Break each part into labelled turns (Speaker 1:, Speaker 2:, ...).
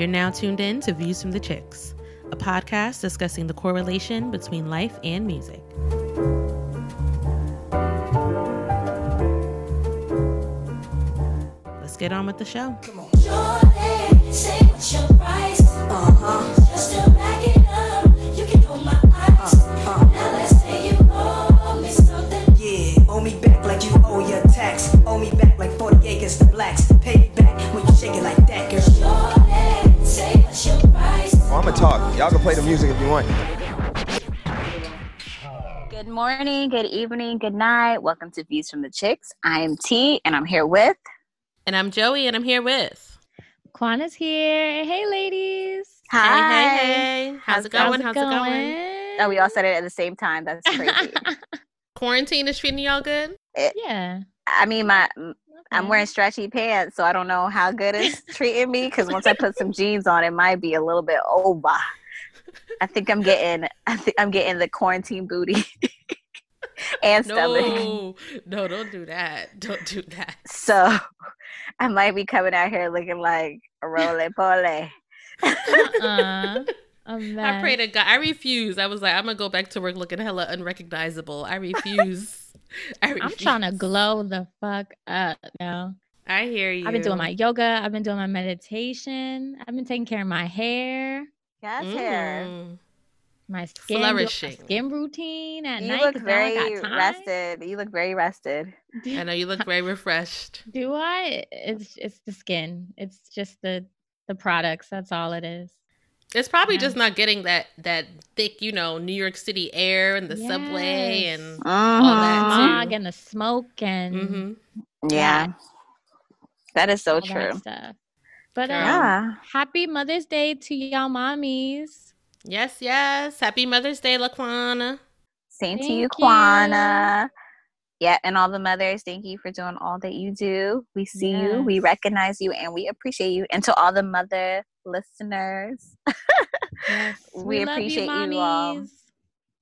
Speaker 1: You're now tuned in to Views from the Chicks, a podcast discussing the correlation between life and music. Let's get on with the show.
Speaker 2: Talk. Y'all can play the music if you want.
Speaker 3: Good morning, good evening, good night. Welcome to Views from the Chicks. I am T, and I'm here with.
Speaker 1: And I'm Joey, and I'm here with.
Speaker 4: Kwana's here. Hey, ladies.
Speaker 3: Hi.
Speaker 1: Hey, hey, hey. How's, it going? How's, it going?
Speaker 3: Oh, we all said it at the same time. That's crazy.
Speaker 1: Quarantine is treating y'all good?
Speaker 4: yeah.
Speaker 3: I mean, my I'm wearing mm-hmm. stretchy pants, so I don't know how good it's treating me. Because once I put some jeans on, it might be a little bit oh, over. I think I'm getting. I think I'm getting the quarantine booty and stomach.
Speaker 1: No, no, don't do that. Don't do that.
Speaker 3: So I might be coming out here looking like a roly poly.
Speaker 4: Uh-uh.
Speaker 1: I pray to God. I refuse. I was like, I'm gonna go back to work looking hella unrecognizable. I refuse. I refuse.
Speaker 4: I'm trying to glow the fuck up now.
Speaker 1: I hear you.
Speaker 4: I've been doing my yoga. I've been doing my meditation. I've been taking care of my hair,
Speaker 3: Yes, hair.
Speaker 1: Mm.
Speaker 4: my skin, doing my
Speaker 1: Flourishing.
Speaker 4: skin routine at
Speaker 3: You
Speaker 4: night.
Speaker 3: look
Speaker 4: 'cause now I
Speaker 3: very
Speaker 4: got time.
Speaker 3: rested. You look very rested.
Speaker 1: I know you look very refreshed.
Speaker 4: Do I? It's it's the skin. It's just the the products. That's all it is.
Speaker 1: It's probably
Speaker 4: Yeah.
Speaker 1: just not getting that that thick, you know, New York City air and the subway
Speaker 4: Yes.
Speaker 1: and
Speaker 3: Mhm.
Speaker 1: too.
Speaker 4: Smog and the smoke and
Speaker 1: hmm
Speaker 3: Yeah, that is so
Speaker 4: all
Speaker 3: true.
Speaker 4: But uh,
Speaker 1: Girl.
Speaker 3: Yeah.
Speaker 4: happy Mother's Day to y'all mommies.
Speaker 1: yes, yes. Happy Mother's Day, Laquana.
Speaker 3: Same to
Speaker 4: Thank
Speaker 3: you,
Speaker 4: you.
Speaker 3: Kwana. Yeah, and all the mothers, thank you for doing all that you do. We see you, we recognize you, and we appreciate you. And to all the mother listeners,
Speaker 4: Yes,
Speaker 3: We
Speaker 4: love
Speaker 3: appreciate you all.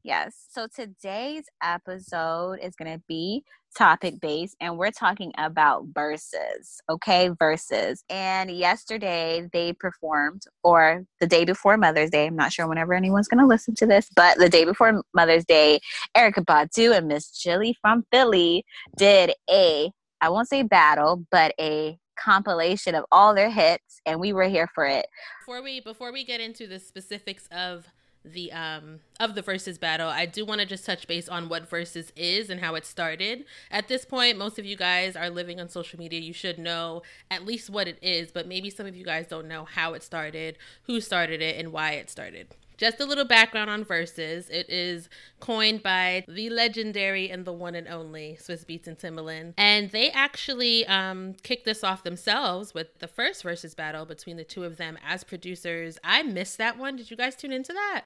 Speaker 3: Yes. So today's episode is going to be topic based, and we're talking about verses. Okay, verses. And yesterday they performed, or the day before Mother's Day. I'm not sure whenever anyone's going to listen to this, but the day before Mother's Day, Erykah Badu and Miss Jilly from Philly did a, I won't say battle, but a compilation of all their hits, and we were here for it.
Speaker 1: Before we before we get into the specifics of the um of the versus battle, I do want to just touch base on what versus is and how it started. At this point, most of you guys are living on social media. You should know at least what it is, but maybe some of you guys don't know how it started, who started it, and why it started. Just a little background on Versus. It is coined by the legendary and the one and only Swizz Beatz and Timbaland. And they actually um, kicked this off themselves with the first Versus battle between the two of them as producers. I missed that one. Did you guys tune into that?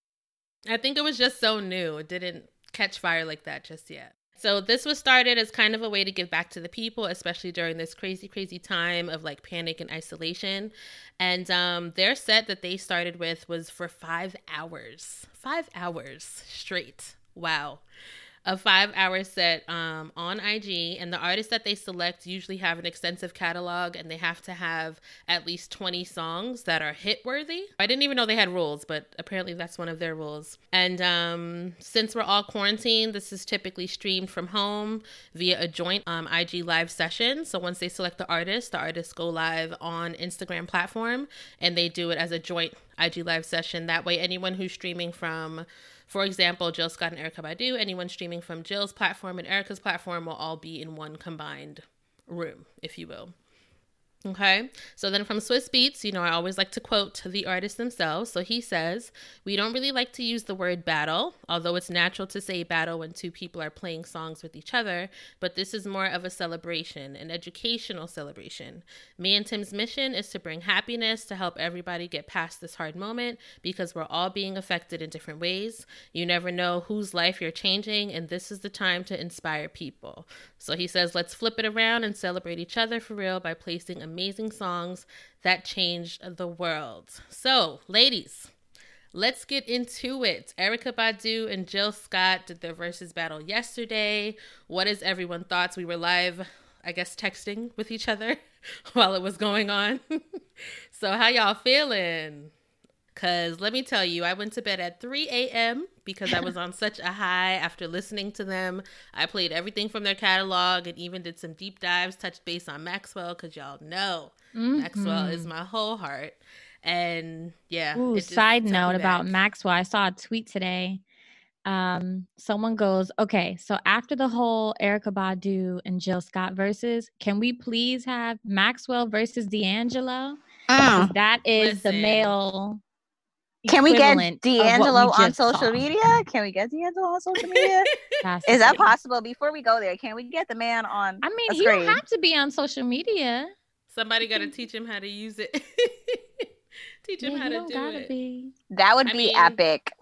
Speaker 1: I think it was just so new. It didn't catch fire like that just yet. So this was started as kind of a way to give back to the people, especially during this crazy, crazy time of like panic and isolation. And um, their set that they started with was for five hours, five hours straight. Wow. A five hour set um, on IG, and the artists that they select usually have an extensive catalog and they have to have at least 20 songs that are hit worthy. I didn't even know they had rules, but apparently that's one of their rules. And um, since we're all quarantined, this is typically streamed from home via a joint um, IG live session. So once they select the artist, the artists go live on Instagram platform and they do it as a joint IG live session. That way, anyone who's streaming from for example, Jill Scott and Erykah Badu, anyone streaming from Jill's platform and Erykah's platform will all be in one combined room, if you will. Okay, so then from Swizz Beatz, you know, I always like to quote the artist themselves. So he says, We don't really like to use the word battle, although it's natural to say battle when two people are playing songs with each other, but this is more of a celebration, an educational celebration. Me and Tim's mission is to bring happiness to help everybody get past this hard moment because we're all being affected in different ways. You never know whose life you're changing, and this is the time to inspire people. So he says, let's flip it around and celebrate each other for real by placing amazing songs that changed the world. So, ladies, let's get into it. Erykah Badu and Jill Scott did their versus battle yesterday. What is everyone thoughts? We were live I guess, texting with each other while it was going on. so, how y'all feeling? Because let me tell you, I went to bed at 3 a.m. because I was on such a high after listening to them. I played everything from their catalog and even did some deep dives, touched base on Maxwell, because y'all know mm-hmm. Maxwell is my whole heart. And yeah.
Speaker 4: Ooh, side note about Maxwell, I saw a tweet today. Um, someone goes, okay, so after the whole Erykah Badu and Jill Scott versus, can we please have Maxwell versus D'Angelo? Mm. That is Listen. the male
Speaker 3: can we get D'Angelo on social saw. media? Can we get D'Angelo on social media? Is that possible? Before we go there, can we get the man on?
Speaker 4: I mean, he don't have to be on social media.
Speaker 1: Somebody got to teach him how to use it. teach him yeah, how to do it.
Speaker 3: Be. That would I be mean, epic.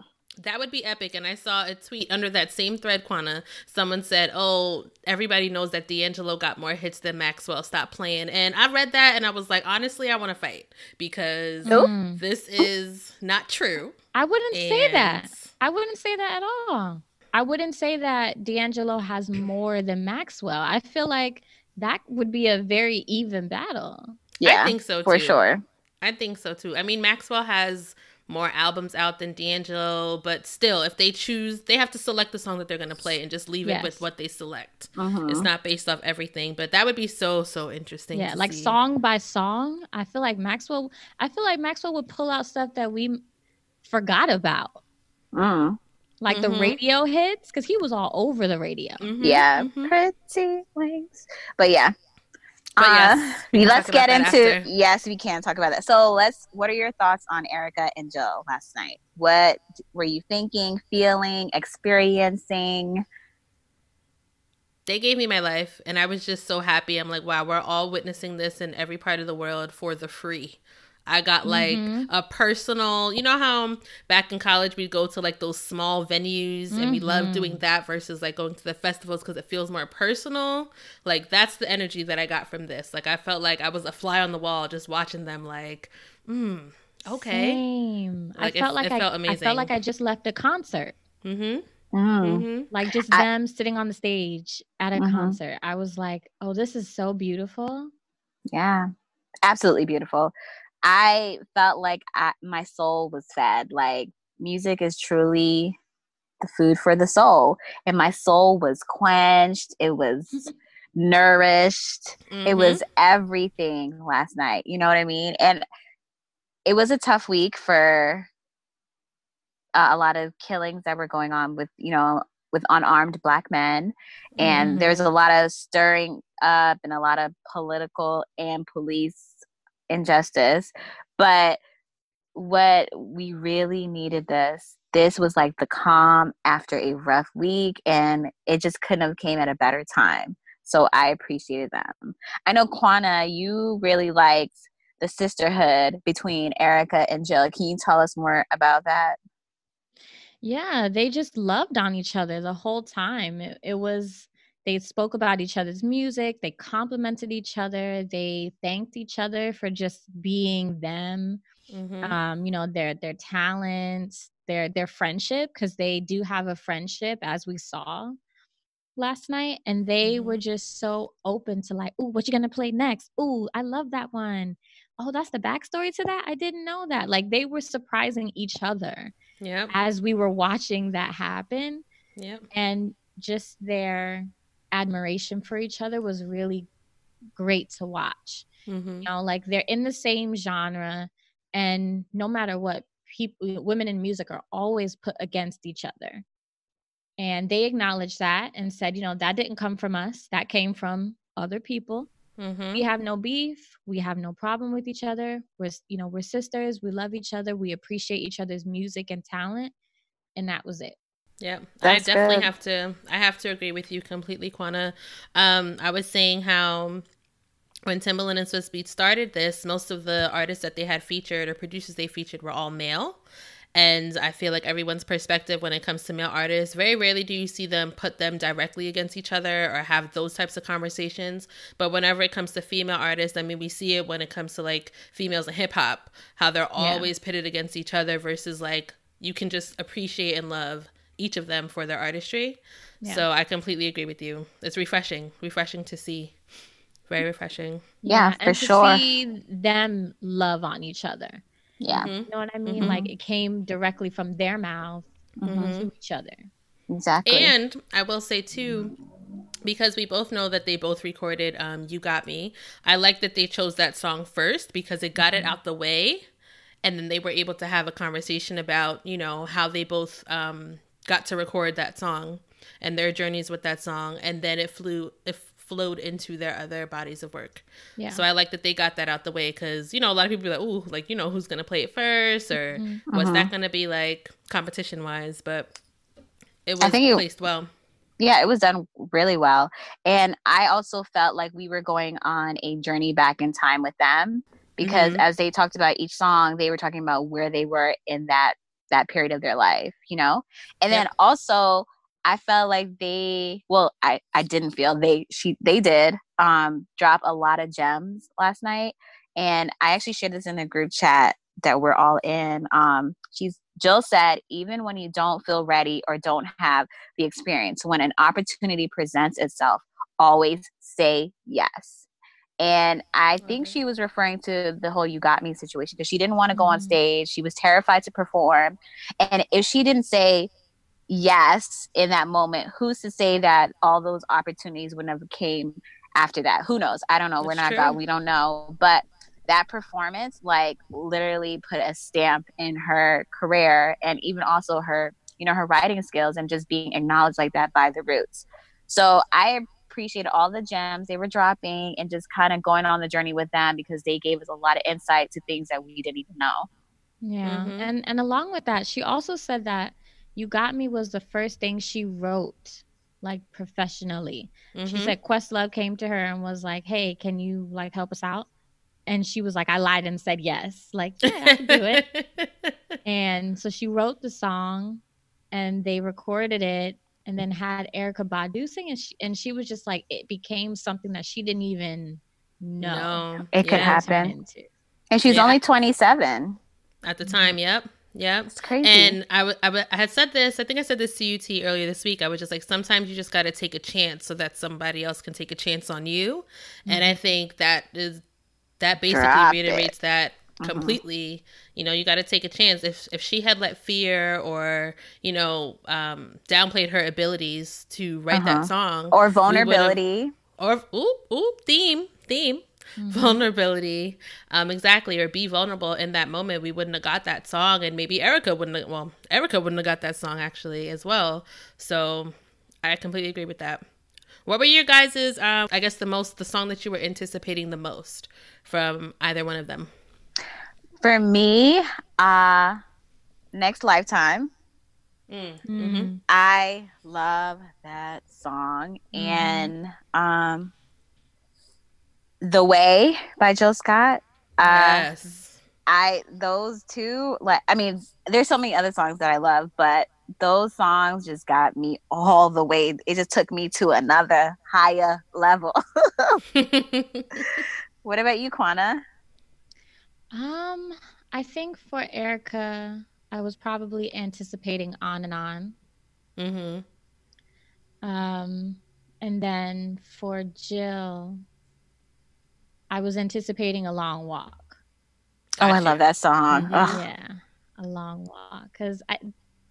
Speaker 1: That would be epic. And I saw a tweet under that same thread, Quana. Someone said, Oh, everybody knows that D'Angelo got more hits than Maxwell. Stop playing. And I read that and I was like, honestly, I want to fight because mm. this is not true.
Speaker 4: I wouldn't and... say that. I wouldn't say that at all. I wouldn't say that D'Angelo has more than Maxwell. I feel like that would be a very even battle.
Speaker 3: Yeah, I think so too. For sure.
Speaker 1: I think so too. I mean, Maxwell has more albums out than D'Angelo, but still, if they choose, they have to select the song that they're going to play and just leave yes. it with what they select. Uh-huh. It's not based off everything, but that would be so so interesting.
Speaker 4: Yeah, like
Speaker 1: see.
Speaker 4: song by song. I feel like Maxwell. I feel like Maxwell would pull out stuff that we forgot about. Mm. Like mm-hmm. the radio hits, because he was all over the radio.
Speaker 3: Mm-hmm. Yeah, mm-hmm. pretty wings. But yeah, but yes, uh, let's get into after. yes, we can talk about that. So let's. What are your thoughts on Erykah and Joe last night? What were you thinking, feeling, experiencing?
Speaker 1: They gave me my life, and I was just so happy. I'm like, wow, we're all witnessing this in every part of the world for the free. I got like mm-hmm. a personal, you know how back in college we'd go to like those small venues mm-hmm. and we love doing that versus like going to the festivals because it feels more personal. Like that's the energy that I got from this. Like I felt like I was a fly on the wall just watching them like, mm, okay.
Speaker 4: Same. Like, I felt it, like it I, felt amazing. I felt like I just left a concert. Mm-hmm. Mm. Like just I, them sitting on the stage at a mm-hmm. concert. I was like, oh, this is so beautiful.
Speaker 3: Yeah, absolutely beautiful. I felt like I, my soul was fed. Like music is truly the food for the soul, and my soul was quenched. It was nourished. Mm-hmm. It was everything last night. You know what I mean? And it was a tough week for uh, a lot of killings that were going on with you know with unarmed black men and mm-hmm. there's a lot of stirring up and a lot of political and police injustice. But what we really needed this this was like the calm after a rough week and it just couldn't have came at a better time. So i appreciated them. I know quana you really liked the sisterhood between Erykah and jill. Can you tell us more about that?
Speaker 4: Yeah they just loved on each other the whole time. It, it was they spoke about each other's music they complimented each other they thanked each other for just being them mm-hmm. um you know their their talents their their friendship because they do have a friendship as we saw last night and they mm-hmm. were just so open to like oh what you gonna play next? Oh i love that one. Oh that's the backstory to that? I didn't know that. Like they were surprising each other
Speaker 1: yeah
Speaker 4: as we were watching that happen
Speaker 1: yeah
Speaker 4: and just their admiration for each other was really great to watch. Mm-hmm. You know, like they're in the same genre, and no matter what, people, women in music are always put against each other. And they acknowledged that and said, you know, that didn't come from us. That came from other people. Mm-hmm. We have no beef. We have no problem with each other. We're, you know, we're sisters. We love each other. We appreciate each other's music and talent. And that was it.
Speaker 1: Yeah, That's I definitely good. have to. I have to agree with you completely, Quana. Um, I was saying how when Timbaland and Swizz Beatz started this, most of the artists that they had featured or producers they featured were all male. And I feel like everyone's perspective when it comes to male artists, very rarely do you see them put them directly against each other or have those types of conversations. But whenever it comes to female artists, I mean, we see it when it comes to like females in hip hop, how they're yeah. always pitted against each other versus like you can just appreciate and love each of them for their artistry. Yeah. So I completely agree with you. It's refreshing, refreshing to see. very refreshing.
Speaker 3: Yeah, for
Speaker 4: and to
Speaker 3: sure.
Speaker 4: see them love on each other.
Speaker 3: Yeah,
Speaker 1: Mhm.
Speaker 4: You know what I mean?
Speaker 1: Mhm.
Speaker 4: Like it came directly from their mouth
Speaker 1: Mhm.
Speaker 4: to each other.
Speaker 3: exactly.
Speaker 1: And I will say too, because we both know that they both recorded um, "You Got Me." I like that they chose that song first because it got it out the way, and then they were able to have a conversation about you know how they both um, got to record that song and their journeys with that song, and then it flew it flowed into their other bodies of work.
Speaker 4: Yeah.
Speaker 1: So I like that they got that out the way because you know a lot of people are like, "Ooh, like you know who's gonna play it first or what's that gonna be like competition wise?" But it was
Speaker 3: I think it-
Speaker 1: placed well.
Speaker 3: yeah, it was done really well. And I also felt like we were going on a journey back in time with them because
Speaker 1: Mhm.
Speaker 3: as they talked about each song, they were talking about where they were in that that period of their life, you know? And then also I felt like they well, I I didn't feel they she they did um drop a lot of gems last night and I actually shared this in the group chat that we're all in. Um she's Jill said even when you don't feel ready or don't have the experience. When an opportunity presents itself, always say yes. And I think
Speaker 1: Okay.
Speaker 3: she was referring to the whole you got me situation because she didn't want to go on
Speaker 4: Mhm.
Speaker 3: stage. She was terrified to perform. And if she didn't say yes in that moment, who's to say that all those opportunities would never came after that? Who knows? I don't know. We're
Speaker 1: That's
Speaker 3: not God. We don't know. But that performance like literally put a stamp in her career and even also her you know her writing skills and just being acknowledged like that by the roots so i appreciate all the gems they were dropping and just kind of going on the journey with them because they gave us a lot of insight to things that we didn't even know
Speaker 4: Yeah.
Speaker 1: Mhm.
Speaker 4: And and along with that, she also said that You Got Me was the first thing she wrote like professionally. She
Speaker 1: Mhm.
Speaker 4: said Questlove came to her and was like, "Hey, can you like help us out?" And she was like, "I lied and said yes." Like, yeah, I can do it. And so she wrote the song and they recorded it and then had Erykah Badu sing and she, and she was just like it became something that she didn't even know
Speaker 1: no,
Speaker 3: It could
Speaker 1: yeah.
Speaker 3: happen.
Speaker 4: into.
Speaker 3: and she's
Speaker 1: Yeah.
Speaker 3: only 27
Speaker 1: at the time. Yep, yep.
Speaker 3: it's crazy
Speaker 1: And I, w- I, w- I had said this, I think I said this to you T earlier this week. I was just like, sometimes you just got to take a chance so that somebody else can take a chance on you. And I mm-hmm. think that is, that basically
Speaker 3: Drop it.
Speaker 1: reiterates that
Speaker 3: Mhm.
Speaker 1: completely. You know, you got to take a chance. If, if she had let fear or, you know, um, downplayed her abilities to write
Speaker 3: Uh-huh.
Speaker 1: that song
Speaker 3: or vulnerability
Speaker 1: or, ooh, ooh, theme, theme vulnerability um exactly or be vulnerable in that moment we wouldn't have got that song and maybe Erykah wouldn't have well Erykah wouldn't have got that song actually as well so i completely agree with that what were your guys's um i guess the most the song that you were anticipating the most from either one of them
Speaker 3: for me uh next lifetime
Speaker 1: mm.
Speaker 4: Mhm.
Speaker 3: I love that song
Speaker 4: Mhm.
Speaker 3: and um The Way by Jill Scott. Uh
Speaker 1: yes
Speaker 3: I those two like I mean there's so many other songs that I love, but those songs just got me all the way. It just took me to another higher level. what about you, Quana?
Speaker 4: Um, I think for Erica, I was probably anticipating on and on.
Speaker 1: mm-hmm.
Speaker 4: Um, and then for Jill, I was anticipating a long walk.
Speaker 3: Oh, I
Speaker 1: Gotcha.
Speaker 3: love that song.
Speaker 1: Mhm.
Speaker 4: Yeah, a long walk. Cause I,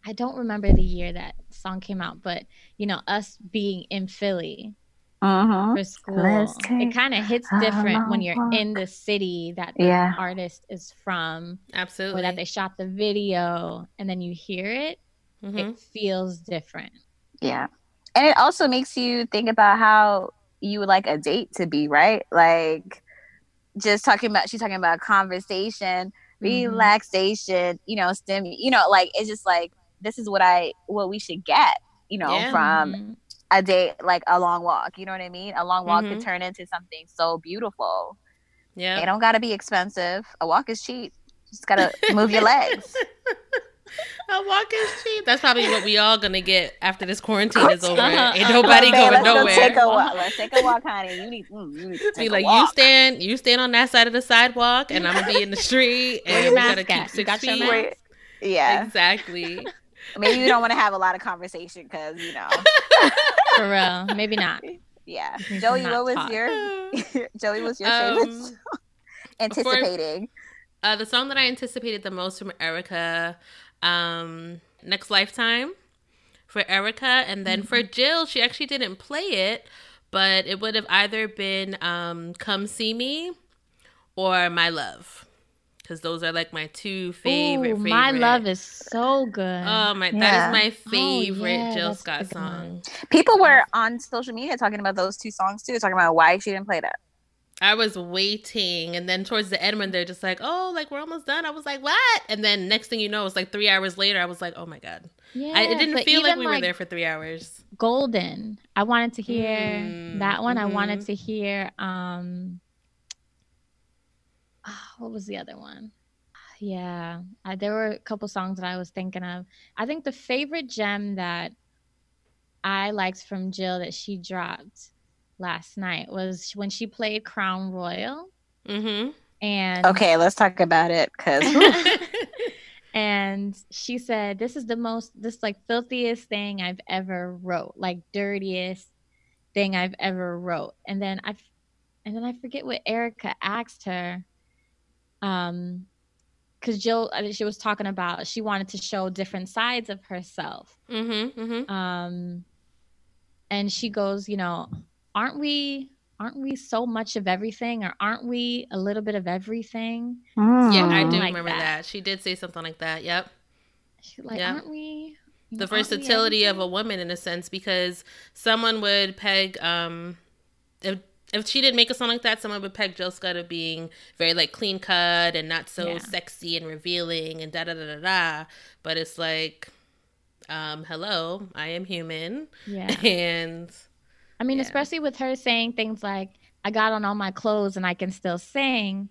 Speaker 4: I don't remember the year that song came out, but you know, us being in Philly
Speaker 3: Mhm.
Speaker 4: for school, it kind of hits different when you're in the city that the
Speaker 3: Yeah.
Speaker 4: artist is from, or
Speaker 1: absolutely
Speaker 4: that they shot the video, and then you hear it.
Speaker 1: Mhm.
Speaker 4: It feels different.
Speaker 3: Yeah. And it also makes you think about how you would like a date to be, right? Like just talking about she's talking about conversation,
Speaker 4: Mhm.
Speaker 3: relaxation, you know, stim you know, like it's just like this is what I what we should get, you know,
Speaker 1: Yeah.
Speaker 3: from
Speaker 4: Mhm.
Speaker 3: A day like a long walk. You know what I mean? A long walk
Speaker 1: Mhm.
Speaker 3: could turn into something so beautiful.
Speaker 1: yeah
Speaker 3: It don't gotta be expensive. A walk is cheap. you Just gotta move your legs.
Speaker 1: A walk is cheap. That's probably what we all gonna get after this quarantine is over.
Speaker 4: Uh-huh.
Speaker 1: Ain't nobody going
Speaker 3: let's go
Speaker 1: nowhere.
Speaker 3: take a walk. Let's take a walk, honey. You need, mm, you need to
Speaker 1: be like,
Speaker 3: a
Speaker 1: you stand, you stand on that side of the sidewalk, and I'm gonna be in the street, and we gotta keep six feet.
Speaker 3: Yeah.
Speaker 1: Exactly.
Speaker 3: Maybe you don't want to have a lot of conversation because you know.
Speaker 4: For real. Maybe not.
Speaker 3: Yeah,
Speaker 4: Just
Speaker 3: Joey,
Speaker 4: not
Speaker 3: what was
Speaker 4: talk.
Speaker 3: your Joey? Was your
Speaker 1: Um,
Speaker 3: song? anticipating?
Speaker 1: Uh, the song that I anticipated the most from Erica, um, Next Lifetime for Erica. And then for Jill, she actually didn't play it, but it would have either been um, Come See Me or My Love. Because those are like my two favorite,
Speaker 4: Ooh,
Speaker 1: favorite.
Speaker 4: My love is so good.
Speaker 1: Oh my,
Speaker 3: Yeah.
Speaker 1: that is my
Speaker 4: Oh,
Speaker 1: favorite
Speaker 4: yeah,
Speaker 1: Jill Scott song.
Speaker 3: People were on social media talking about those two songs too, talking about why she didn't play that.
Speaker 1: I was waiting, and then towards the end, when they're just like, "Oh, like we're almost done," I was like, "What?" And then next thing you know, it's like three hours later. I was like, "Oh my god!"
Speaker 4: Yeah,
Speaker 1: I, it didn't feel like
Speaker 4: even,
Speaker 1: we were there for three hours.
Speaker 4: Golden. I wanted to hear
Speaker 1: Mm,
Speaker 4: that one. I wanted
Speaker 1: mhm.
Speaker 4: to hear um what was the other one? Yeah, I, there were a couple songs that I was thinking of. I think the favorite gem that I liked from Jill that she dropped last night was when she played Crown Royal
Speaker 1: Mm-hmm.
Speaker 4: and
Speaker 3: Okay, let's talk about it because
Speaker 4: and she said this is the most this like filthiest thing i've ever wrote like dirtiest thing i've ever wrote and then i and then i forget what Erykah asked her um because jill I mean, she was talking about she wanted to show different sides of herself
Speaker 1: mm-hmm. Mm-hmm.
Speaker 4: um and she goes you know aren't we aren't we so much of everything or aren't we a little bit of everything
Speaker 1: Yeah, I
Speaker 4: Mm.
Speaker 1: do
Speaker 4: Like
Speaker 1: remember
Speaker 4: that.
Speaker 1: that. She did say something like that. Yep.
Speaker 4: she's like
Speaker 1: Yeah.
Speaker 4: aren't we
Speaker 1: The
Speaker 4: aren't we
Speaker 1: versatility of a woman in a sense because someone would peg um if if she didn't make a song like that, someone would peg Jill Scott of being very like clean cut and not so
Speaker 4: Yeah.
Speaker 1: sexy and revealing and da da da da da. But it's like, um, hello, I am human,
Speaker 4: yeah
Speaker 1: and
Speaker 4: I mean,
Speaker 1: Yeah.
Speaker 4: especially with her saying things like, I got on all my clothes and I can still sing.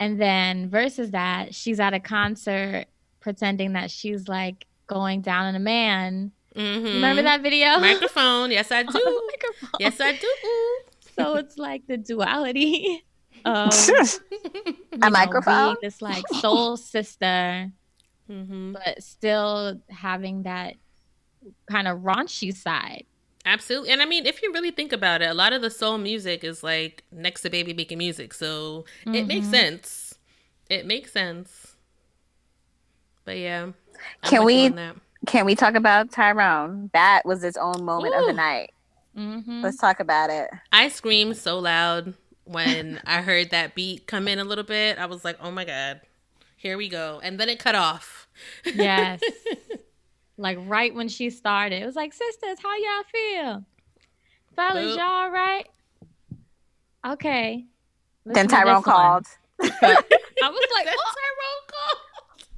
Speaker 4: And then versus that, she's at a concert pretending that she's like going down on a man.
Speaker 1: mhm.
Speaker 4: Remember that video?
Speaker 1: microphone? Yes, I do.
Speaker 4: microphone.
Speaker 1: yes, I do.
Speaker 4: So it's like the duality of
Speaker 3: a microphone?
Speaker 4: being this like soul sister,
Speaker 1: hmm
Speaker 4: but still having that kind of raunchy side.
Speaker 1: Absolutely. And I mean, if you really think about it, a lot of the soul music is like next to baby making music. So it makes
Speaker 4: Mhm.
Speaker 1: sense. It makes sense. But yeah. I'm
Speaker 3: Can we- Can we talk about Tyrone? That was its own moment of the night.
Speaker 4: Mm-hmm.
Speaker 3: Let's talk about it.
Speaker 1: I screamed so loud when I heard that beat come in a little bit. I was like, oh my God, here we go. And then it cut off.
Speaker 4: Yes. like right when she started. It was like, sisters, how y'all feel? Fellas,
Speaker 1: Boop.
Speaker 4: y'all all right? Okay. Let's
Speaker 3: then Tyrone called.
Speaker 4: I was like, oh.
Speaker 1: Tyrone called.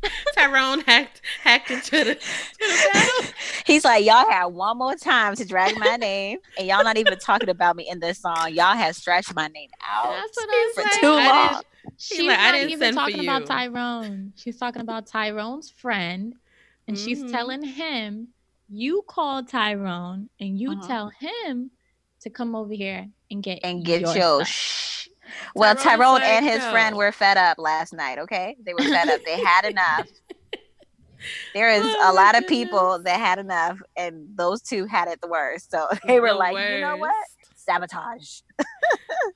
Speaker 1: Tyrone hacked hacked into the, to the battle.
Speaker 3: He's like, y'all had one more time to drag my name, and y'all not even talking about me in this song. Y'all had stretched my name out.
Speaker 4: That's what I
Speaker 3: for
Speaker 4: was like.
Speaker 3: too
Speaker 1: I
Speaker 3: long.
Speaker 1: didn't-
Speaker 4: She's
Speaker 1: like, I
Speaker 4: not
Speaker 1: didn't
Speaker 4: even
Speaker 1: send
Speaker 4: talking about
Speaker 1: you.
Speaker 4: Tyrone. She's talking about Tyrone's friend, and
Speaker 1: Mhm.
Speaker 4: she's telling him, "You call Tyrone, and you
Speaker 3: Mhm.
Speaker 4: tell him to come over here and get
Speaker 3: and get
Speaker 4: your
Speaker 3: your shh. Well, Tyrone
Speaker 1: like,
Speaker 3: and his
Speaker 1: "No."
Speaker 3: friend were fed up last night. Okay, they were fed up. They had enough. There is
Speaker 1: Oh
Speaker 3: a lot of people that had enough, and those two had it the worst. So they were
Speaker 1: The
Speaker 3: like, you know what? Sabotage.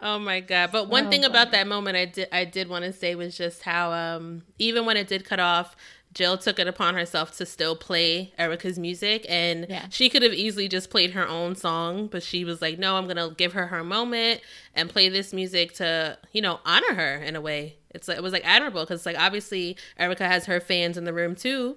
Speaker 1: Oh my god! But one
Speaker 4: Oh,
Speaker 1: thing about
Speaker 4: God.
Speaker 1: that moment, I did I did want to say was just how um even when it did cut off, Jill took it upon herself to still play Erykah's music, and
Speaker 4: Yeah.
Speaker 1: she could have easily just played her own song, but she was like, "No, I'm gonna give her her moment and play this music to you know honor her in a way." It's like it was like admirable because like obviously Erykah has her fans in the room too,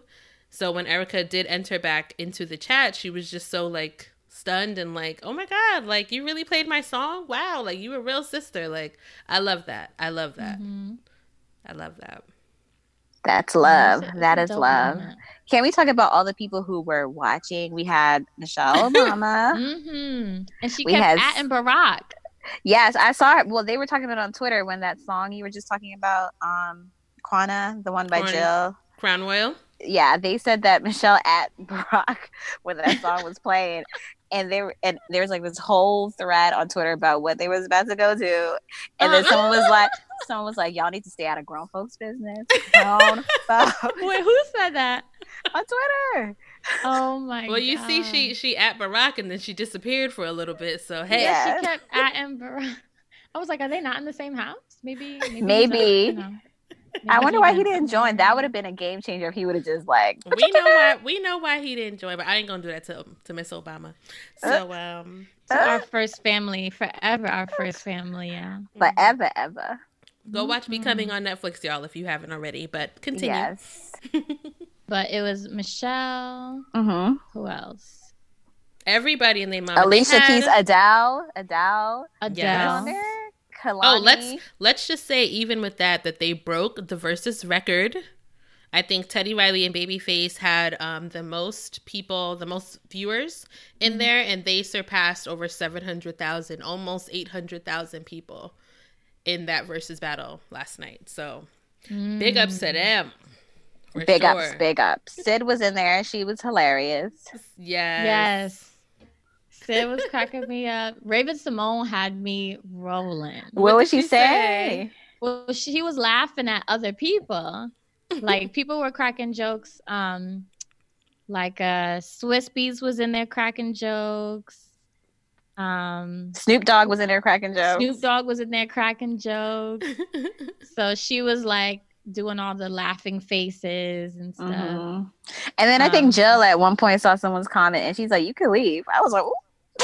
Speaker 1: so when Erykah did enter back into the chat, she was just so like stunned and like, "Oh my god, like you really played my song? Wow, like you a real sister." Like I love that. I love that.
Speaker 4: Mhm.
Speaker 1: I love that.
Speaker 3: That's love.
Speaker 4: That's a-
Speaker 3: that
Speaker 4: it's
Speaker 3: is
Speaker 4: a dope
Speaker 3: love.
Speaker 4: moment.
Speaker 3: Can we talk about all the people who were watching? We had Michelle Obama.
Speaker 4: mm-hmm. And she
Speaker 3: We
Speaker 4: kept
Speaker 3: had-
Speaker 4: atting Barack.
Speaker 3: yes, I saw her. Well, they were talking about it on Twitter when that song you were just talking about, um, Quana, the one by
Speaker 1: Quana.
Speaker 3: Jill.
Speaker 1: Crown Royal.
Speaker 3: Yeah, they said that Michelle at Barack when that song was playing, and they and there was like this whole thread on Twitter about what they was about to go do, and then someone was like, uh-huh. someone was like, y'all need to stay out of grown folks' business. Grown folks.
Speaker 4: Wait, who said that?
Speaker 3: on Twitter.
Speaker 4: Oh my God.
Speaker 1: Well, you see, she she at Barack and then she disappeared for a little bit. So hey,
Speaker 3: Yeah.
Speaker 4: Yeah, she kept at Barack. I was like, are they not in the same house? Maybe. Maybe.
Speaker 3: Maybe.
Speaker 4: You know,
Speaker 3: I wonder why he didn't join. That would have been a game changer if he would have just like.
Speaker 1: we know why we know why he didn't join, but I ain't gonna do that to to Miss Obama. So um,
Speaker 4: to our first family, forever our first family. Yeah.
Speaker 3: Forever, ever.
Speaker 1: go watch Becoming on Netflix, y'all, if you haven't already. But continue.
Speaker 3: Yes.
Speaker 4: But it was Michelle.
Speaker 3: Mm-hmm.
Speaker 4: Who else?
Speaker 1: Everybody in their mama. They
Speaker 3: Alicia Keys, Adele, Adele,
Speaker 4: Adele.
Speaker 3: on there. Kalani.
Speaker 1: Oh, let's let's just say even with that that they broke the versus record. I think Teddy Riley and Babyface had um, the most people, the most viewers in there, and they surpassed over seven hundred thousand, almost eight hundred thousand people in that versus battle last night. So big ups to them. for
Speaker 3: big
Speaker 1: sure.
Speaker 3: ups, big ups. Sid was in there. She was hilarious.
Speaker 1: Yes.
Speaker 4: Yes. Sid was cracking me up. Raven-Symoné had me rolling.
Speaker 3: What,
Speaker 1: What
Speaker 3: would
Speaker 1: did
Speaker 3: she
Speaker 1: she
Speaker 3: say?
Speaker 1: say?
Speaker 4: Well, she was laughing at other people. Like people were cracking jokes. Um, like uh, Swizz Beatz was in there cracking jokes. Um,
Speaker 3: Snoop Dogg was in there cracking jokes.
Speaker 4: Snoop Dogg was in there cracking jokes. So she was like doing all the laughing faces and stuff.
Speaker 3: Mhm. And then I
Speaker 4: Um,
Speaker 3: think Jill at one point saw someone's comment and she's like, "You could leave." I was like, Ooh.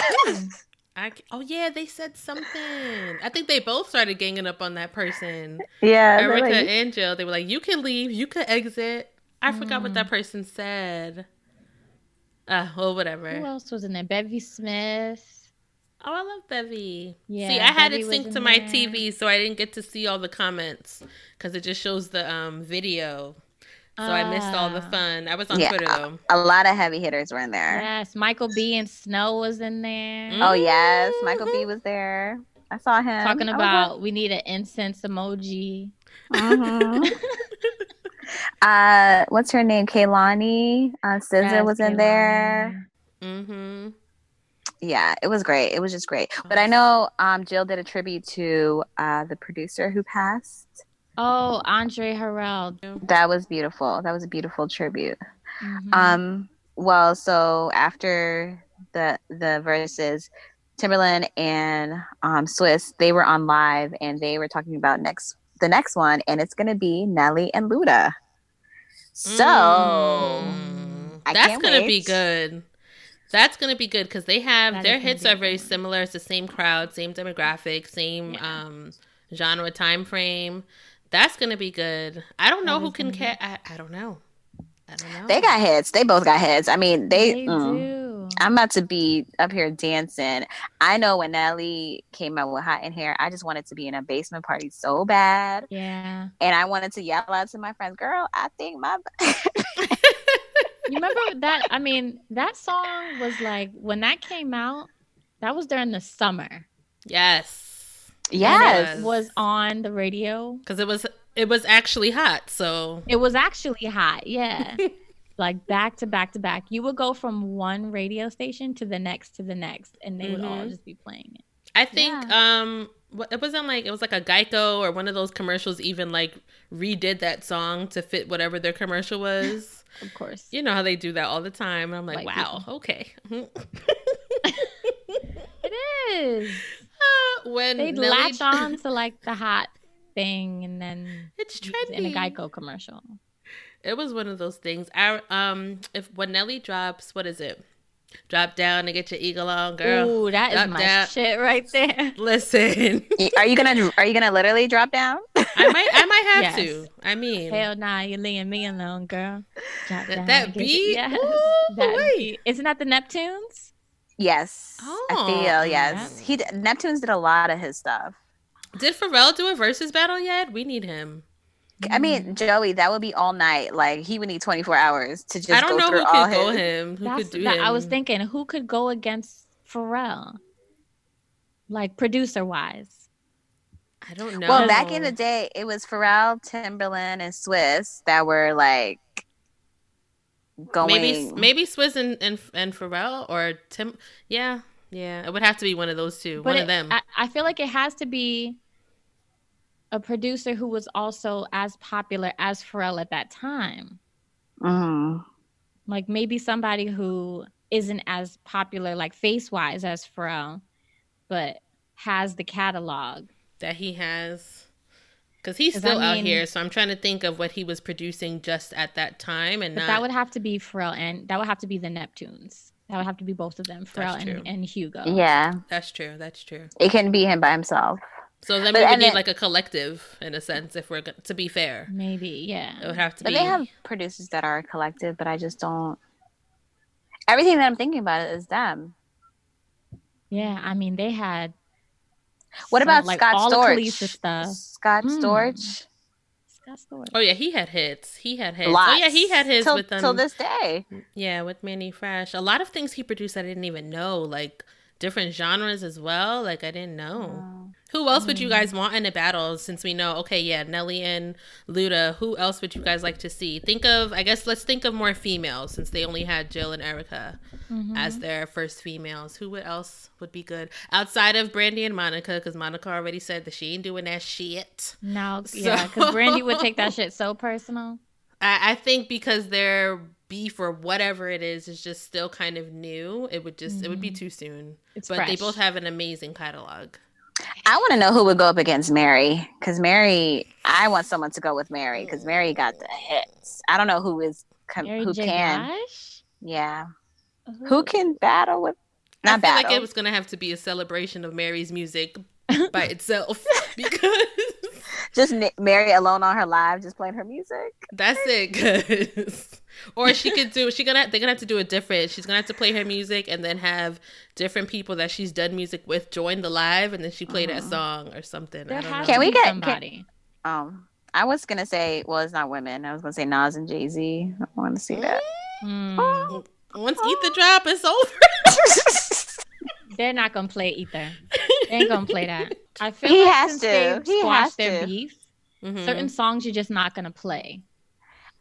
Speaker 1: I, oh yeah, they said something. I think they both started ganging up on that person.
Speaker 3: "Yeah."
Speaker 1: Erykah
Speaker 3: like,
Speaker 1: and Jill, they were like, "You can leave, you can exit." I forgot what that
Speaker 3: Mm.
Speaker 1: person said. Uh, well, whatever.
Speaker 4: Who else was in there? Bevy Smith.
Speaker 1: Oh, I love Bevy.
Speaker 4: Yeah,
Speaker 1: see, I had
Speaker 4: Bevy
Speaker 1: it synced to my
Speaker 4: there.
Speaker 1: TV, so I didn't get to see all the comments because it just shows the um video. So I missed all the
Speaker 4: Ah.
Speaker 1: fun. I was on
Speaker 3: Yeah.
Speaker 1: Twitter though.
Speaker 3: a lot of heavy hitters were in there.
Speaker 4: Yes, Michael B and Snow was in there.
Speaker 1: Mm.
Speaker 3: Oh yes, Michael B was there. I saw him
Speaker 4: Talking
Speaker 3: I was
Speaker 4: about we need an incense emoji.
Speaker 3: like, mhm. uh, what's her name? Kehlani. Uh, Scissor
Speaker 4: Yes,
Speaker 3: was in
Speaker 4: Kehlani.
Speaker 3: there.
Speaker 1: Mm-hmm.
Speaker 3: Yeah, it was great. It was just great. But I know um, Jill did a tribute to uh, the producer who passed.
Speaker 4: Oh, Andre Harrell.
Speaker 3: That was beautiful. That was a beautiful tribute.
Speaker 4: Mhm.
Speaker 3: Um, well, so after the the verses, Timbaland and um, Swizz, they were on live and they were talking about next the next one, and it's gonna be Nelly and Luda. So
Speaker 1: Mm.
Speaker 3: I
Speaker 1: that's
Speaker 3: can't
Speaker 1: gonna be good. That's gonna be good because they have
Speaker 4: That
Speaker 1: their hits are very similar. It's the same crowd, same demographic, same
Speaker 4: Yeah.
Speaker 1: um genre time frame. That's gonna be good. I don't know
Speaker 4: That
Speaker 1: who
Speaker 4: is
Speaker 1: can
Speaker 4: gonna be-
Speaker 1: catch. I, I don't know. I don't know.
Speaker 3: they got heads. They both got heads. I mean, they.
Speaker 4: They
Speaker 3: mm.
Speaker 4: do.
Speaker 3: I'm about to be up here dancing. I know when Nelly came out with Hot in Herre, I just wanted to be in a basement party so bad.
Speaker 4: Yeah.
Speaker 3: And I wanted to yell out to my friends, girl, I think my.
Speaker 4: You remember that? I mean, that song was like when that came out. That was during the summer.
Speaker 1: yes,
Speaker 3: yes.
Speaker 1: was.
Speaker 4: Was on the radio.
Speaker 1: because it was it was actually hot. So
Speaker 4: It was actually hot. Yeah. like back to back to back. You would go from one radio station to the next to the next, and they would all
Speaker 1: Mhm.
Speaker 4: just be playing it.
Speaker 1: I think um it wasn't like it was like a Geico or one of those commercials even like redid that song to fit whatever their commercial was.
Speaker 4: Of course.
Speaker 1: you know how they do that all the time. And I'm like,
Speaker 4: White
Speaker 1: wow, okay.
Speaker 4: It is.
Speaker 1: When
Speaker 4: They'd latch on to like the hot thing, and then
Speaker 1: It's
Speaker 4: use it in a. Geico commercial.
Speaker 1: It was one of those things. I um, if when Nelly drops, what is it? Drop down and get your eagle on, girl.
Speaker 4: Ooh, that is
Speaker 1: Drop
Speaker 4: my
Speaker 1: down.
Speaker 4: shit right there.
Speaker 1: Listen,
Speaker 3: Are you gonna Are you gonna literally drop down?
Speaker 1: I might, I might have
Speaker 4: Yes.
Speaker 1: to. I mean,
Speaker 4: Hell nah, you're leaving me alone, girl. Drop
Speaker 1: That-
Speaker 4: down
Speaker 1: that
Speaker 4: and
Speaker 1: beat?
Speaker 4: you- Yes,
Speaker 1: Ooh,
Speaker 4: that
Speaker 1: wait.
Speaker 4: beat. Isn't that the Neptunes?
Speaker 3: Yes.
Speaker 1: Oh,
Speaker 3: I feel oh, yes.
Speaker 4: yeah.
Speaker 3: He Neptunes did a lot of his stuff.
Speaker 1: did Pharrell do a versus battle yet? We need him.
Speaker 3: I mean, mm. Joey, that would be all night. Like he would need 24 hours to just
Speaker 1: I don't
Speaker 3: go
Speaker 1: know
Speaker 3: through
Speaker 1: who
Speaker 3: all
Speaker 1: could go
Speaker 3: his.
Speaker 1: him. Who
Speaker 4: That's
Speaker 1: could do
Speaker 4: that,
Speaker 1: him?
Speaker 4: I was thinking, who could go against Pharrell? Like producer wise.
Speaker 1: I don't know.
Speaker 3: Well, back in the day, it was Pharrell, Timbaland, and Swizz that were like going.
Speaker 1: maybe maybe Swizz and, and and Pharrell or Tim. Yeah, yeah. It would have to be one of those two.
Speaker 4: But
Speaker 1: one
Speaker 4: it-
Speaker 1: of them.
Speaker 4: I, I feel like it has to be a producer who was also as popular as Pharrell at that time.
Speaker 3: Mhm.
Speaker 4: Like maybe somebody who isn't as popular, like face wise, as Pharrell, but has the catalog.
Speaker 1: that he has because he's
Speaker 4: 'Cause
Speaker 1: still
Speaker 4: I
Speaker 1: out
Speaker 4: mean-
Speaker 1: here so i'm trying to think of what he was producing just at that time and
Speaker 4: But
Speaker 1: not
Speaker 4: that would have to be Pharrell and that would have to be the Neptunes. That would have to be both of them, Pharrell and, and Hugo.
Speaker 3: Yeah,
Speaker 1: that's true that's true
Speaker 3: it can be him by himself.
Speaker 1: so then
Speaker 3: But-
Speaker 1: we would need
Speaker 3: then-
Speaker 1: like a collective in a sense if we're go- to be fair
Speaker 4: Maybe, yeah.
Speaker 1: it would have to
Speaker 3: But
Speaker 1: be
Speaker 3: they have producers that are collective, but I just don't. Everything that I'm thinking about is them.
Speaker 4: Yeah, I mean they had
Speaker 3: What
Speaker 4: some,
Speaker 3: about
Speaker 4: like,
Speaker 3: Scott
Speaker 4: all
Speaker 3: Storch?
Speaker 4: Khaleesi stuff.
Speaker 3: Scott
Speaker 4: Mm.
Speaker 3: Storch.
Speaker 4: Scott Storch.
Speaker 1: oh yeah he had hits he had hits
Speaker 3: Lots.
Speaker 1: oh yeah he had hits
Speaker 3: till,
Speaker 1: with um
Speaker 3: till this day.
Speaker 1: yeah with Mannie Fresh a lot of things he produced i didn't even know like different genres as well like i didn't know Who else would you guys want in a battle since we know, okay, yeah, Nelly and Luda. Who else would you guys like to see? Think of, I guess, let's think of more females since they only had Jill and Erykah
Speaker 4: Mm-hmm.
Speaker 1: as their first females. Who else would be good outside of Brandy and Monica? Because Monica already said that she ain't doing that shit.
Speaker 4: No,
Speaker 1: So-
Speaker 4: yeah, because Brandy would take that shit so personal.
Speaker 1: I, I think because their beef or whatever it is is just still kind of new, it would just, it would be too soon.
Speaker 4: Mm-hmm. It's
Speaker 1: but they both have an amazing catalog.
Speaker 3: I want to know who would go up against Mary because Mary. I want someone to go with Mary because Mary got the hits. I don't know who is com-
Speaker 4: Mary
Speaker 3: who
Speaker 4: J.
Speaker 3: can.
Speaker 4: Blige?
Speaker 3: Yeah, uh-huh. who can battle with?
Speaker 1: I feel
Speaker 3: battle.
Speaker 1: like it was gonna have to be a celebration of Mary's music by itself because
Speaker 3: just Ni- Mary alone on her live, just playing her music.
Speaker 1: that's it. 'cause- or she could do. She gonna they're gonna have to do it different. She's gonna have to play her music and then have different people that she's done music with join the live, and then she play that song or something. I don't know.
Speaker 3: Can we
Speaker 4: be
Speaker 3: get- can-
Speaker 4: somebody.
Speaker 3: Um, I was gonna say, well, it's not women. I was gonna say Nas and Jay Z. I want to see that.
Speaker 4: Mm,
Speaker 1: Once the drop, it's over.
Speaker 4: they're not gonna play either. They ain't gonna play that. I feel
Speaker 3: He
Speaker 4: like
Speaker 3: has
Speaker 4: since
Speaker 3: to.
Speaker 4: they've
Speaker 3: He
Speaker 4: squashed
Speaker 3: has
Speaker 4: their
Speaker 3: to.
Speaker 4: beef,
Speaker 1: Mhm.
Speaker 4: certain songs you're just not gonna play.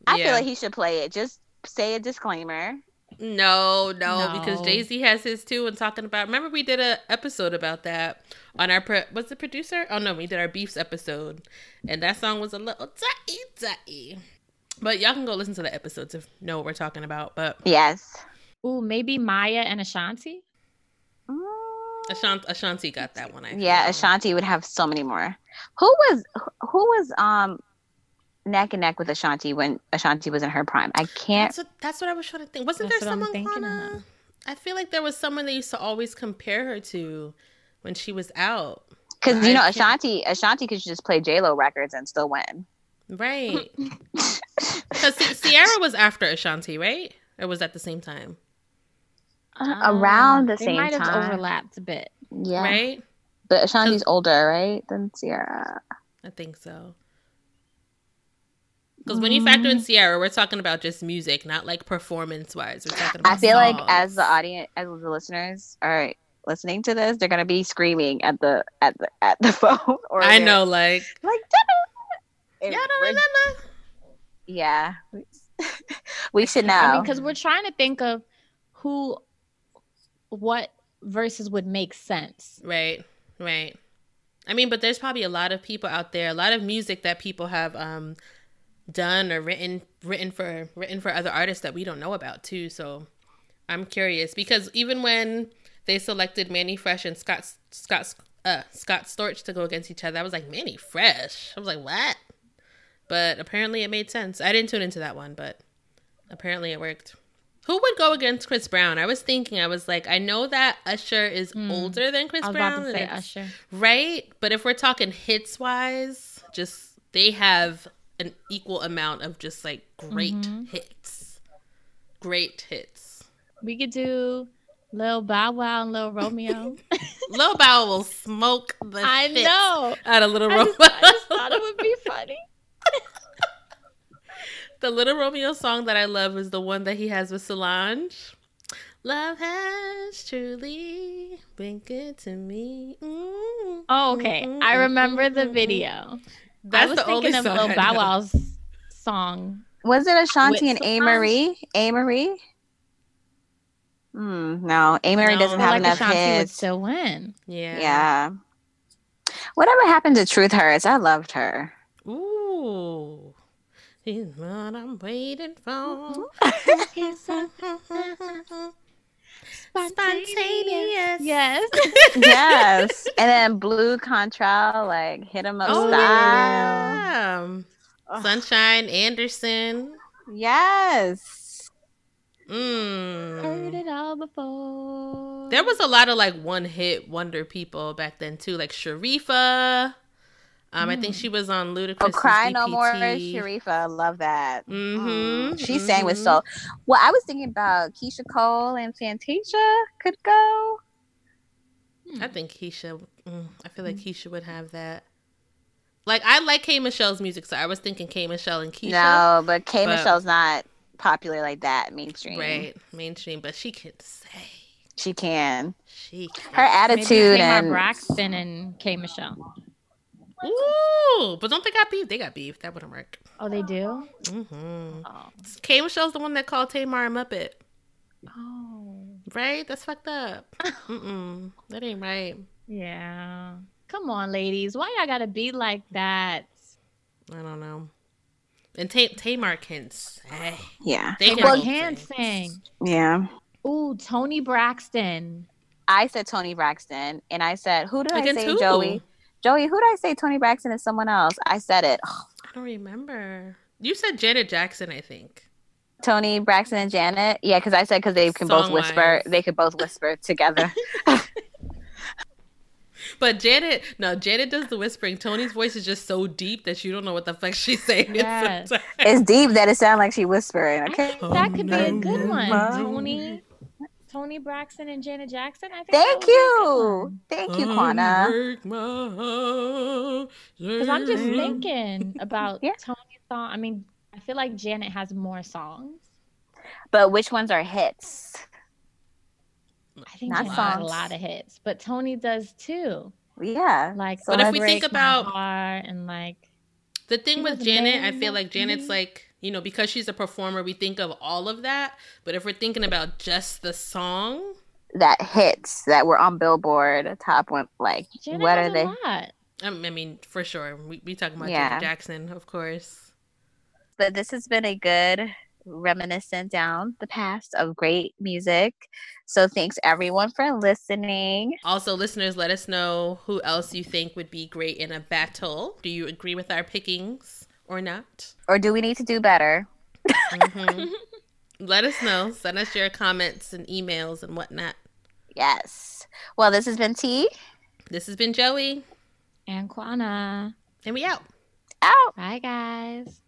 Speaker 3: I
Speaker 1: Yeah.
Speaker 3: feel like he should play it. Just say a disclaimer.
Speaker 1: No, no, because Jay Z has his too, and talking about. Remember, we did a episode about that on our. Pro, was the producer? Oh no, we did our beefs episode, and that song was a little tight, tight. But y'all can go listen to the episode to know what we're talking about. But
Speaker 3: Yes.
Speaker 4: Ooh, maybe Maya and Ashanti.
Speaker 3: Mm,
Speaker 1: Ashanti, Ashanti got that one. I feel.
Speaker 3: Yeah, Ashanti would have so many more. Who was who was um neck and neck with Ashanti when Ashanti was in her prime? I can't.
Speaker 1: That's what, that's what I was trying to think. Wasn't
Speaker 4: That's
Speaker 1: there someone?
Speaker 4: thinking
Speaker 1: Lana? I feel like there was someone they used to always compare her to when she was out.
Speaker 3: Because you know Ashanti, Ashanti could just play J Lo records and still win.
Speaker 1: Right. Because Ciara was after Ashanti, right? Or was that the same time?
Speaker 3: Oh, around the
Speaker 4: they
Speaker 3: same
Speaker 4: might have
Speaker 3: time,
Speaker 4: overlapped a bit.
Speaker 3: yeah.
Speaker 1: Right?
Speaker 3: But Ashanti's older, right, than Ciara.
Speaker 1: I think so. Because when you factor in mm. Ciara, we're talking about just music, not like performance wise. We're talking about
Speaker 3: I feel like as the audience, as the listeners are listening to this, they're gonna be screaming at the at the at the phone. Or
Speaker 1: I know, like,
Speaker 3: like
Speaker 1: y'all don't remember?
Speaker 3: Yeah, we should know.
Speaker 4: I mean, because we're trying to think of who, what verses would make sense.
Speaker 1: Right, right. I mean, but there's probably a lot of people out there, a lot of music that people have um done or written written for written for other artists that we don't know about too. So I'm curious because even when they selected Mannie Fresh and Scott Scott uh Scott Storch to go against each other, I was like, Mannie Fresh. I was like, what? But apparently it made sense. I didn't tune into that one, but apparently it worked. Who would go against Chris Brown? I was thinking, I was like, I know that Usher is older than Chris Brown.
Speaker 4: about to say Usher.
Speaker 1: Right? But if we're talking hits wise, just they have an equal amount of just like great
Speaker 4: Mm-hmm.
Speaker 1: hits. Great hits.
Speaker 4: We could do Lil Bow Wow and Lil Romeo.
Speaker 1: Lil Bow will smoke the
Speaker 4: I know.
Speaker 1: out of Little
Speaker 4: I
Speaker 1: Romeo.
Speaker 4: I just thought it would be funny.
Speaker 1: The Little Romeo song that I love is the one that he has with Solange. Love has truly been good to me. Mm.
Speaker 4: Oh, okay. I remember the video.
Speaker 1: That's
Speaker 4: I was
Speaker 1: the
Speaker 4: thinking
Speaker 1: only
Speaker 4: of
Speaker 1: song
Speaker 4: Lil Bow. Wow's song.
Speaker 3: Was it Ashanti
Speaker 4: With
Speaker 3: and A
Speaker 4: Solange?
Speaker 3: Marie? Amerie? Hmm, no, Amerie
Speaker 1: No.
Speaker 3: doesn't have
Speaker 4: like
Speaker 3: enough
Speaker 4: Ashanti would
Speaker 3: hits.
Speaker 4: still win.
Speaker 1: Yeah.
Speaker 3: Yeah. Whatever happened to Truth Hurts? I loved her.
Speaker 1: Ooh. She's what I'm waiting for. Spontaneous.
Speaker 4: Yes.
Speaker 3: yes. And then Blu Cantrell, like hit 'em up
Speaker 1: Oh,
Speaker 3: style.
Speaker 1: yeah. Sunshine Anderson.
Speaker 3: Yes.
Speaker 1: Mm.
Speaker 4: Heard it all before.
Speaker 1: There was a lot of like one hit wonder people back then too, like Sharifa. Um, I think she was on Ludacris.
Speaker 3: Oh, Cry No More, Shareefa. Love that.
Speaker 1: Mm-hmm.
Speaker 3: She sang with soul. Well, I was thinking about Keyshia Cole and Fantasia could go.
Speaker 1: I think Keyshia. Mm, I feel like Keyshia would have that. Like I like K Michelle's music, so I was thinking K Michelle and Keyshia.
Speaker 3: No, but K
Speaker 1: but-
Speaker 3: Michelle's not popular like that mainstream.
Speaker 1: Right, mainstream, but she can say
Speaker 3: She can.
Speaker 1: she. Can.
Speaker 3: Her attitude
Speaker 4: Tamar
Speaker 3: and
Speaker 4: Braxton and K Michelle.
Speaker 1: Ooh, but don't they got beef? They got beef. That wouldn't work.
Speaker 4: Oh, they do.
Speaker 1: Mm-hmm.
Speaker 4: Oh.
Speaker 1: K Michelle's the one that called Tamar a Muppet,
Speaker 4: Oh.
Speaker 1: right? That's fucked up. Mm-mm, that ain't right.
Speaker 4: Yeah. Come on, ladies. Why y'all gotta be like that?
Speaker 1: I don't know. And Ta- Tamar can say.
Speaker 3: yeah,
Speaker 1: They
Speaker 4: Well,
Speaker 1: both
Speaker 4: can
Speaker 1: sing.
Speaker 4: sing.
Speaker 3: yeah.
Speaker 4: Ooh, Toni Braxton.
Speaker 3: I said Toni Braxton, and I said, who did I say,
Speaker 1: who?
Speaker 3: Joey? Joey, who did I say? Toni Braxton is someone else. I said it.
Speaker 1: I don't remember. You said Janet Jackson, I think.
Speaker 3: Toni Braxton and Janet. Yeah, because I said because they can both
Speaker 1: Song-wise.
Speaker 3: whisper. They could both whisper together.
Speaker 1: But Janet, no, Janet does the whispering. Toni's voice is just so deep that you don't know what the fuck she's saying.
Speaker 4: Yes.
Speaker 1: sometimes.
Speaker 3: it's deep that it sounds like she whispering.
Speaker 4: I
Speaker 3: Okay.
Speaker 4: think that could be a good one. Toni, Toni Braxton and Janet Jackson. I think
Speaker 3: Thank you. Thank you, Quana.
Speaker 4: Because I'm just thinking about
Speaker 3: Yeah.
Speaker 4: Toni's song. I mean, I feel like Janet has more songs.
Speaker 3: But which ones are hits?
Speaker 4: I think
Speaker 3: Not
Speaker 4: Janet has a lot of hits, but Toni does too.
Speaker 3: Yeah.
Speaker 4: Like,
Speaker 3: But if
Speaker 1: we think about-
Speaker 4: Heart and like,
Speaker 1: The thing with Janet, I feel like Janet's like, you know, because she's a performer, we think of all of that. But if we're thinking about just the song,
Speaker 3: That hits that were on Billboard top one. Like,
Speaker 4: Janet
Speaker 3: what are they?
Speaker 4: lot.
Speaker 1: um, I mean, for sure, we we talking about
Speaker 3: Yeah.
Speaker 1: Janet Jackson, of course.
Speaker 3: But this has been a good reminiscent down the past of great music. So thanks everyone for listening.
Speaker 1: Also, listeners, let us know who else you think would be great in a battle. Do you agree with our pickings or not?
Speaker 3: Or do we need to do better?
Speaker 1: Mhm. let us know. Send us your comments and emails and whatnot.
Speaker 3: Yes. Well, this has been T.
Speaker 1: This has been Joey,
Speaker 4: And Quana.
Speaker 1: and we out.
Speaker 3: Out.
Speaker 4: Bye, guys.